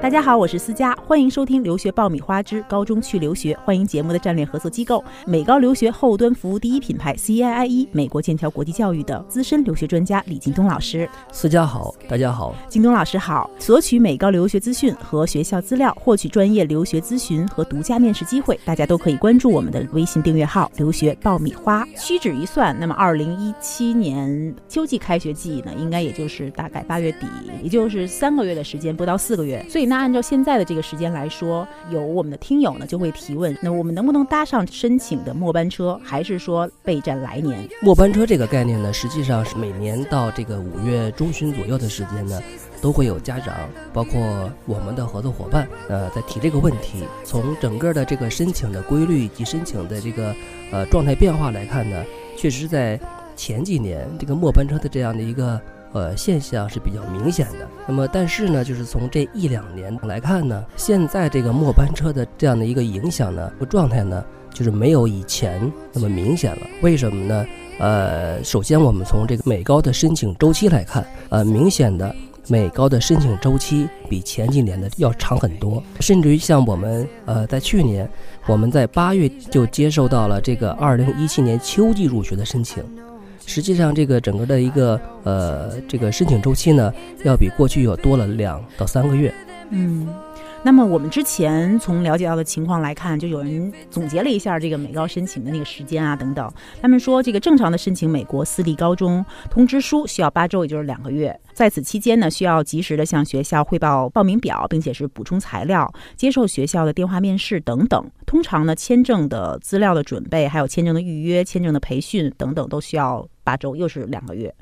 大家好，我是思佳，欢迎收听《留学爆米花之高中去留学》。欢迎节目的战略合作机构美高留学后端服务第一品牌 CIIE 美国剑桥国际教育的资深留学专家李京东老师。思佳好，大家好，京东老师好。索取美高留学资讯和学校资料，获取专业留学咨询和独家面试机会，大家都可以关注我们的微信订阅号“留学爆米花”。屈指一算，那么二零一七年秋季开学季呢，应该也就是大概八月底，也就是三个月的时间，不到四个月。所以那按照现在的这个时间来说，有我们的听友呢就会提问：那我们能不能搭上申请的末班车，还是说备战来年？末班车这个概念呢，实际上是每年到这个五月中旬左右的时间呢，都会有家长，包括我们的合作伙伴，呃，在提这个问题。从整个的这个申请的规律以及申请的这个呃状态变化来看呢，确实在前几年这个末班车的这样的一个。呃，现象是比较明显的。那么，但是呢，就是从这一两年来看呢，现在这个末班车的这样的一个影响呢，和状态呢，就是没有以前那么明显了。为什么呢？呃，首先我们从这个美高的申请周期来看，呃，明显的美高的申请周期比前几年的要长很多。甚至于像我们呃，在去年，我们在八月就接受到了这个二零一七年秋季入学的申请。实际上，这个整个的一个呃，这个申请周期呢，要比过去要多了两到三个月。嗯，那么我们之前从了解到的情况来看，就有人总结了一下这个美高申请的那个时间啊等等。他们说，这个正常的申请美国私立高中通知书需要八周，也就是两个月。在此期间呢，需要及时的向学校汇报报名表，并且是补充材料，接受学校的电话面试等等。通常呢，签证的资料的准备，还有签证的预约、签证的培训等等，都需要。八周又是两个月，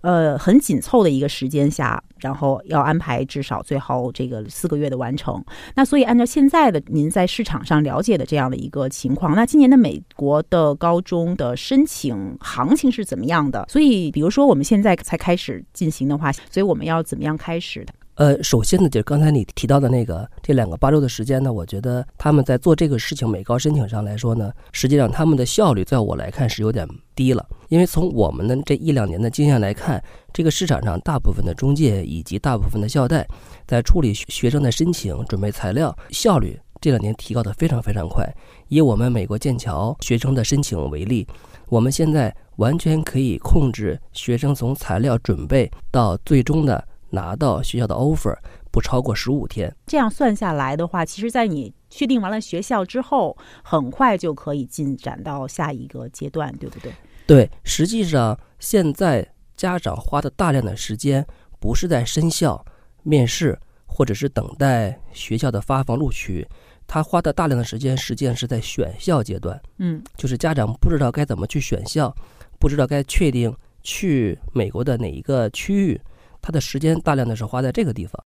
呃，很紧凑的一个时间下，然后要安排至少最后这个四个月的完成。那所以按照现在的您在市场上了解的这样的一个情况，那今年的美国的高中的申请行情是怎么样的？所以比如说我们现在才开始进行的话，所以我们要怎么样开始的？呃，首先呢，就是刚才你提到的那个这两个八周的时间呢，我觉得他们在做这个事情美高申请上来说呢，实际上他们的效率在我来看是有点低了。因为从我们的这一两年的经验来看，这个市场上大部分的中介以及大部分的校贷，在处理学生的申请、准备材料效率这两年提高的非常非常快。以我们美国剑桥学生的申请为例，我们现在完全可以控制学生从材料准备到最终的。拿到学校的 offer 不超过十五天，这样算下来的话，其实，在你确定完了学校之后，很快就可以进展到下一个阶段，对不对？对，实际上现在家长花的大量的时间，不是在申校面试，或者是等待学校的发放录取，他花的大量的时间，实际上是在选校阶段。嗯，就是家长不知道该怎么去选校，不知道该确定去美国的哪一个区域。他的时间大量的是花在这个地方。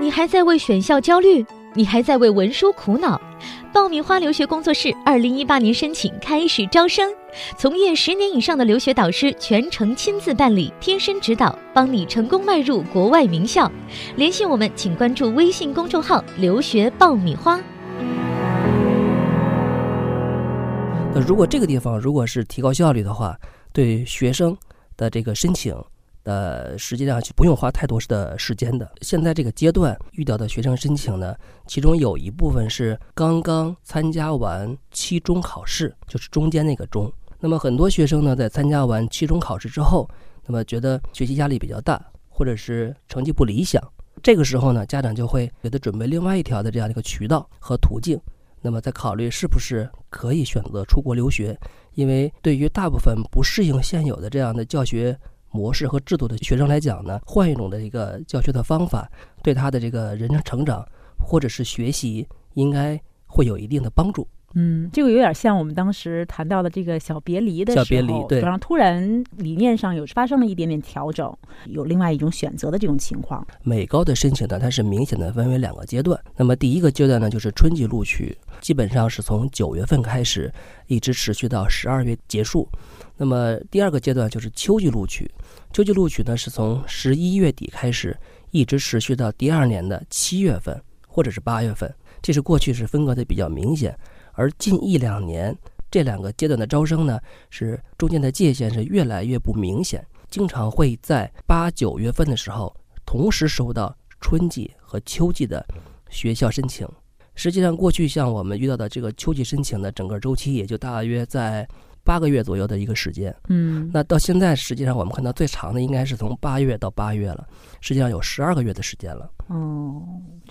你还在为选校焦虑？你还在为文书苦恼？爆米花留学工作室二零一八年申请开始招生，从业十年以上的留学导师全程亲自办理，贴身指导，帮你成功迈入国外名校。联系我们，请关注微信公众号“留学爆米花”。那如果这个地方如果是提高效率的话，对学生的这个申请。呃，实际上就不用花太多的时间的。现在这个阶段遇到的学生申请呢，其中有一部分是刚刚参加完期中考试，就是中间那个中。那么很多学生呢，在参加完期中考试之后，那么觉得学习压力比较大，或者是成绩不理想，这个时候呢，家长就会给他准备另外一条的这样的一个渠道和途径。那么再考虑是不是可以选择出国留学，因为对于大部分不适应现有的这样的教学。模式和制度的学生来讲呢，换一种的一个教学的方法，对他的这个人生成长或者是学习，应该会有一定的帮助。嗯，这个有点像我们当时谈到的这个小别离的时候，小别离对，然后突然理念上有发生了一点点调整，有另外一种选择的这种情况。美高的申请呢，它是明显的分为两个阶段。那么第一个阶段呢，就是春季录取，基本上是从九月份开始，一直持续到十二月结束。那么第二个阶段就是秋季录取，秋季录取呢是从十一月底开始，一直持续到第二年的七月份或者是八月份。这是过去是分割的比较明显，而近一两年这两个阶段的招生呢，是中间的界限是越来越不明显，经常会在八九月份的时候同时收到春季和秋季的学校申请。实际上，过去像我们遇到的这个秋季申请的整个周期，也就大约在八个月左右的一个时间。嗯，那到现在，实际上我们看到最长的应该是从八月到八月了，实际上有十二个月的时间了。哦，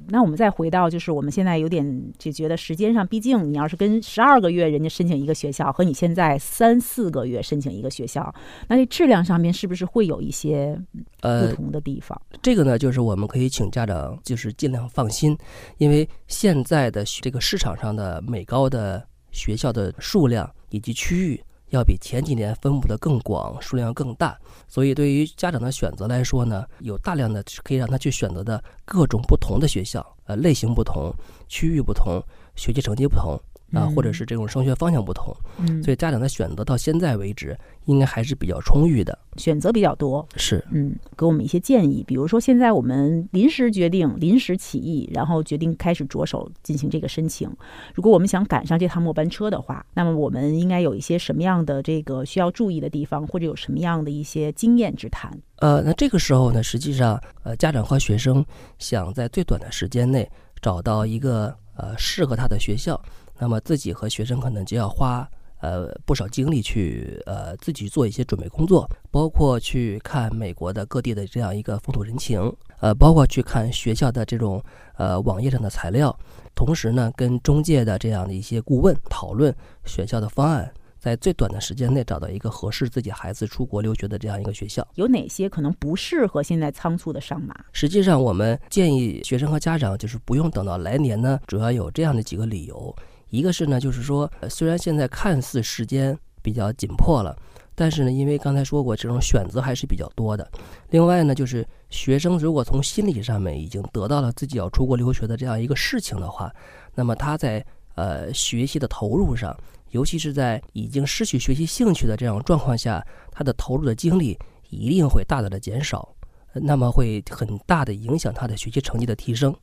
那我们再回到，就是我们现在有点就觉得时间上，毕竟你要是跟十二个月人家申请一个学校，和你现在三四个月申请一个学校，那这质量上面是不是会有一些呃不呃，同的地方？这个呢，就是我们可以请家长就是尽量放心，因为现在的这个市场上的美高的学校的数量以及区域。要比前几年分布的更广，数量更大，所以对于家长的选择来说呢，有大量的可以让他去选择的各种不同的学校，呃，类型不同，区域不同，学习成绩不同啊，嗯或者是这种升学方向不同，嗯，所以家长的选择到现在为止应该还是比较充裕的。选择比较多。是，嗯，给我们一些建议，比如说现在我们临时决定、临时起意，然后决定开始着手进行这个申请。如果我们想赶上这趟末班车的话，那么我们应该有一些什么样的这个需要注意的地方，或者有什么样的一些经验之谈？呃，那这个时候呢，实际上，呃，家长和学生想在最短的时间内找到一个呃适合他的学校，那么自己和学生可能就要花呃不少精力去呃自己做一些准备工作，包括去看美国的各地的这样一个风土人情，呃，包括去看学校的这种呃网页上的材料，同时呢，跟中介的这样的一些顾问讨论选校的方案。在最短的时间内找到一个合适自己孩子出国留学的这样一个学校。有哪些可能不适合现在仓促的上马？实际上，我们建议学生和家长就是不用等到来年呢，主要有这样的几个理由。一个是呢，就是说，虽然现在看似时间比较紧迫了，但是呢，因为刚才说过，这种选择还是比较多的。另外呢，就是学生如果从心理上面已经得到了自己要出国留学的这样一个事情的话，那么他在呃学习的投入上，尤其是在已经失去学习兴趣的这样状况下，他的投入的精力一定会大大的减少。那么会很大的影响他的学习成绩的提升。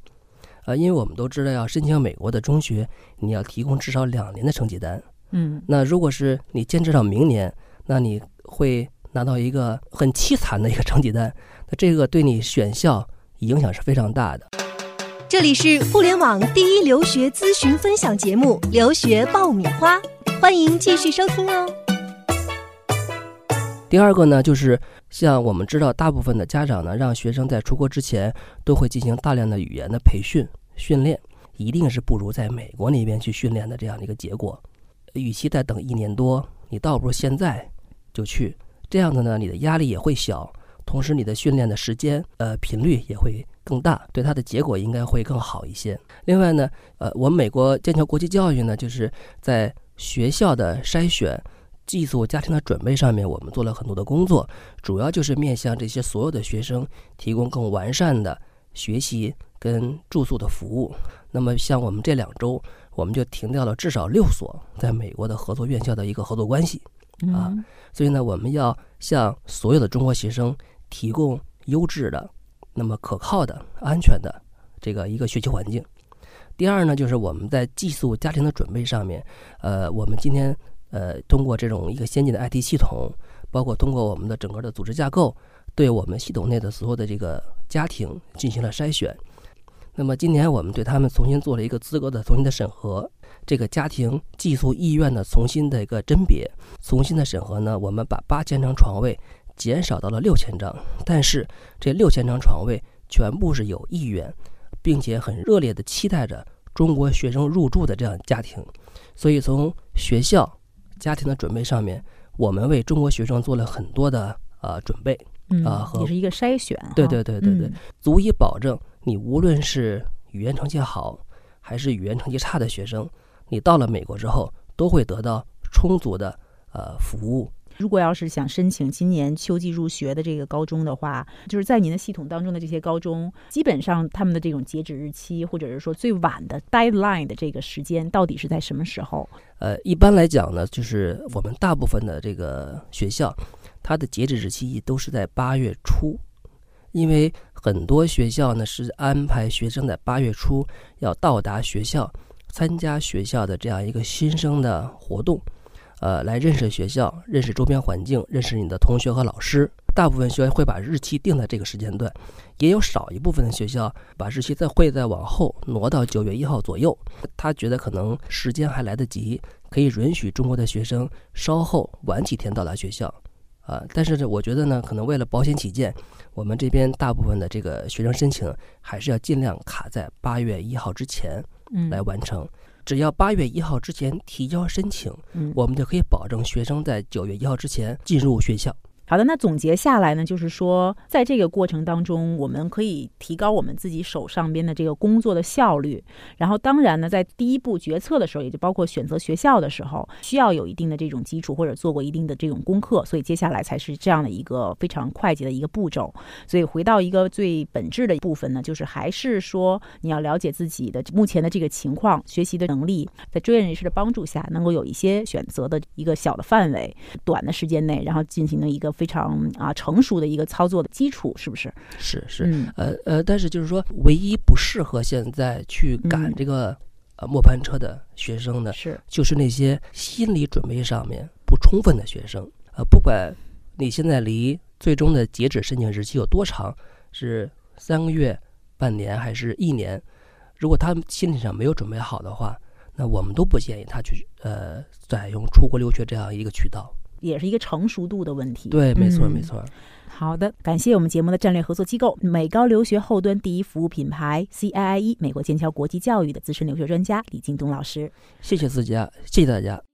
呃，因为我们都知道，要申请美国的中学，你要提供至少两年的成绩单。嗯，那如果是你坚持到明年，那你会拿到一个很凄惨的一个成绩单，那这个对你选校影响是非常大的。这里是互联网第一留学咨询分享节目《留学爆米花》，欢迎继续收听哦。第二个呢，就是像我们知道，大部分的家长呢，让学生在出国之前都会进行大量的语言的培训训练，一定是不如在美国那边去训练的这样的一个结果。与其再等一年多，你倒不如现在就去，这样子呢，你的压力也会小，同时你的训练的时间呃频率也会更大，对它的结果应该会更好一些。另外呢，呃，我们美国剑桥国际教育呢，就是在学校的筛选。寄宿家庭的准备上面，我们做了很多的工作，主要就是面向这些所有的学生提供更完善的学习跟住宿的服务。那么，像我们这两周，我们就停掉了至少六所在美国的合作院校的一个合作关系。啊嗯所以呢，我们要向所有的中国学生提供优质的、那么可靠的、安全的这个一个学习环境。第二呢，就是我们在寄宿家庭的准备上面，呃，我们今天呃通过这种一个先进的 IT 系统，包括通过我们的整个的组织架构，对我们系统内的所有的这个家庭进行了筛选。那么今年我们对他们重新做了一个资格的重新的审核，这个家庭寄宿意愿的重新的一个甄别，重新的审核呢，我们把八千张床位减少到了六千张，但是这六千张床位全部是有意愿，并且很热烈的期待着中国学生入住的这样家庭，所以从学校、家庭的准备上面，我们为中国学生做了很多的呃准备，嗯啊和也是一个筛选。对对对对对嗯足以保证你无论是语言成绩好，还是语言成绩差的学生，你到了美国之后都会得到充足的呃服务。如果要是想申请今年秋季入学的这个高中的话，就是在您的系统当中的这些高中，基本上他们的这种截止日期，或者是说最晚的 deadline 的这个时间，到底是在什么时候？呃，一般来讲呢，就是我们大部分的这个学校，它的截止日期都是在八月初，因为很多学校呢是安排学生在八月初要到达学校，参加学校的这样一个新生的活动，呃，来认识学校、认识周边环境、认识你的同学和老师。大部分学校会把日期定在这个时间段，也有少一部分的学校把日期再会再往后挪到九月一号左右。他觉得可能时间还来得及，可以允许中国的学生稍后晚几天到达学校。啊，但是呢，我觉得呢，可能为了保险起见，我们这边大部分的这个学生申请还是要尽量卡在八月一号之前来完成。只要八月一号之前提交申请，我们就可以保证学生在九月一号之前进入学校。好的，那总结下来呢，就是说，在这个过程当中，我们可以提高我们自己手上边的这个工作的效率。然后，当然呢，在第一步决策的时候，也就包括选择学校的时候，需要有一定的这种基础或者做过一定的这种功课。所以，接下来才是这样的一个非常快捷的一个步骤。所以，回到一个最本质的部分呢，就是还是说，你要了解自己的目前的这个情况、学习的能力，在专业人士的帮助下，能够有一些选择的一个小的范围、短的时间内，然后进行的一个。非常啊成熟的一个操作的基础，是不是？是是，呃呃，但是就是说，唯一不适合现在去赶这个呃末班车的学生呢，是就是那些心理准备上面不充分的学生。呃，不管你现在离最终的截止申请日期有多长，是三个月、半年还是一年，如果他心理上没有准备好的话，那我们都不建议他去呃采用出国留学这样一个渠道。也是一个成熟度的问题。对，没错，没错。好的，感谢我们节目的战略合作机构——美高留学后端第一服务品牌 CIIE 美国剑桥国际教育的资深留学专家李京东老师。谢谢自家，谢谢大家。